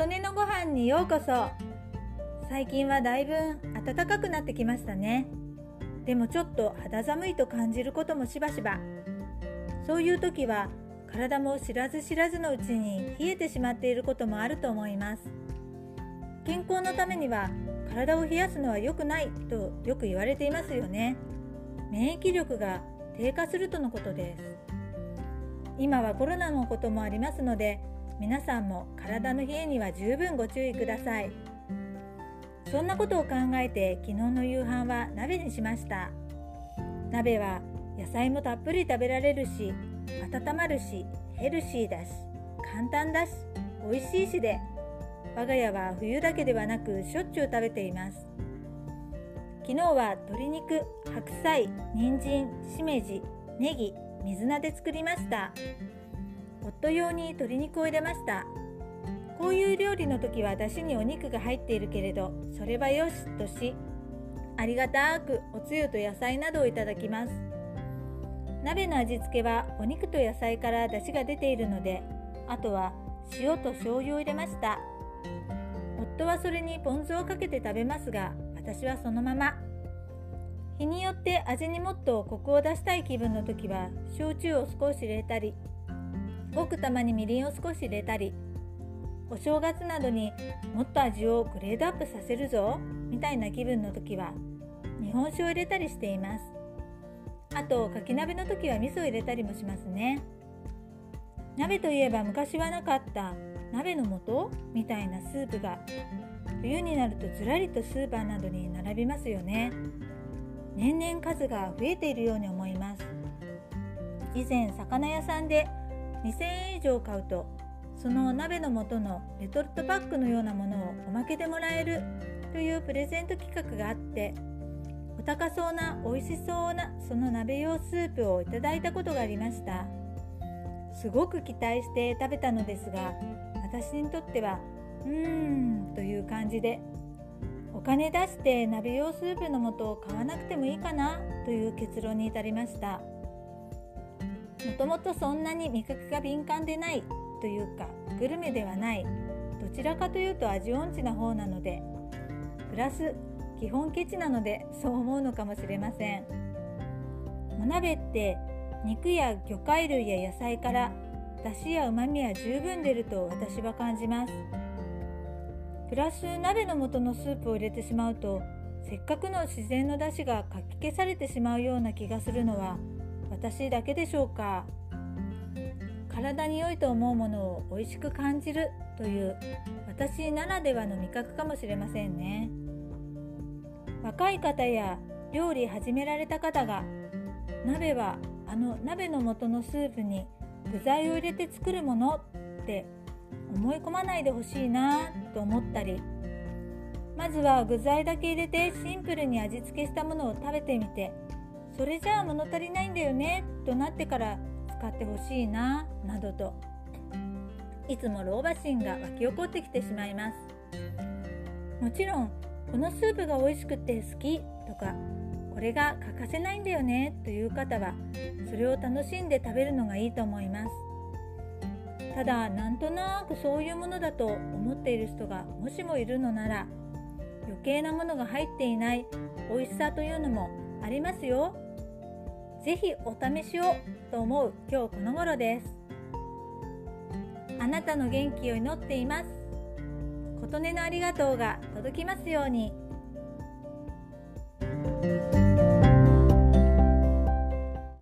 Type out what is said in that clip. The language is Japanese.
琴音のご飯にようこそ。最近はだいぶ暖かくなってきましたね。でもちょっと肌寒いと感じることもしばしば。そういう時は体も知らず知らずのうちに冷えてしまっていることもあると思います。健康のためには体を冷やすのは良くないとよく言われていますよね。免疫力が低下するとのことです。今はコロナのこともありますので皆さんも体の冷えには十分ご注意ください。そんなことを考えて昨日の夕飯は鍋にしました。鍋は野菜もたっぷり食べられるし温まるしヘルシーだし簡単だし美味しいしで我が家は冬だけではなくしょっちゅう食べています。昨日は鶏肉白菜人参しめじネギ水菜で作りました。夫用に鶏肉を入れました。こういう料理の時は出汁にお肉が入っているけれどそれはよしとしありがたくおつゆと野菜などをいただきます。鍋の味付けはお肉と野菜から出汁が出ているのであとは塩と醤油を入れました。夫はそれにポン酢をかけて食べますが私はそのまま。日によって味にもっとコクを出したい気分の時は焼酎を少し入れたりごくたまにみりんを少し入れたりお正月などにもっと味をグレードアップさせるぞみたいな気分の時は日本酒を入れたりしています。あとかき鍋の時は味噌を入れたりもしますね。鍋といえば昔はなかった鍋の素？みたいなスープが冬になるとずらりとスーパーなどに並びますよね。年々数が増えているように思います。以前魚屋さんで2000円以上買うとその鍋の素のレトルトパックのようなものをおまけでもらえるというプレゼント企画があってお高そうな美味しそうなその鍋用スープをいただいたことがありました。すごく期待して食べたのですが私にとってはうーんという感じでお金出して鍋用スープの素を買わなくてもいいかなという結論に至りました。もともとそんなに味覚が敏感でないというかグルメではないどちらかというと味音痴な方なのでプラス基本ケチなのでそう思うのかもしれません。お鍋って肉や魚介類や野菜から出汁や旨味は十分出ると私は感じます。プラス鍋の素のスープを入れてしまうとせっかくの自然の出汁がかき消されてしまうような気がするのは私だけでしょうか？体に良いと思うものを美味しく感じるという私ならではの味覚かもしれませんね。若い方や料理始められた方が鍋はあの鍋の素のスープに具材を入れて作るものって思い込まないでほしいなと思ったりまずは具材だけ入れてシンプルに味付けしたものを食べてみてそれじゃあ物足りないんだよね？となってから使ってほしいななどと。いつも老婆心が湧き起こってきてしまいます。もちろんこのスープが美味しくて好きとかこれが欠かせないんだよねという方はそれを楽しんで食べるのがいいと思います。ただなんとなくそういうものだと思っている人がもしもいるのなら余計なものが入っていない美味しさというのもありますよ。ぜひお試しをと思う今日この頃ですあなたの元気を祈っています琴音のありがとうが届きますように。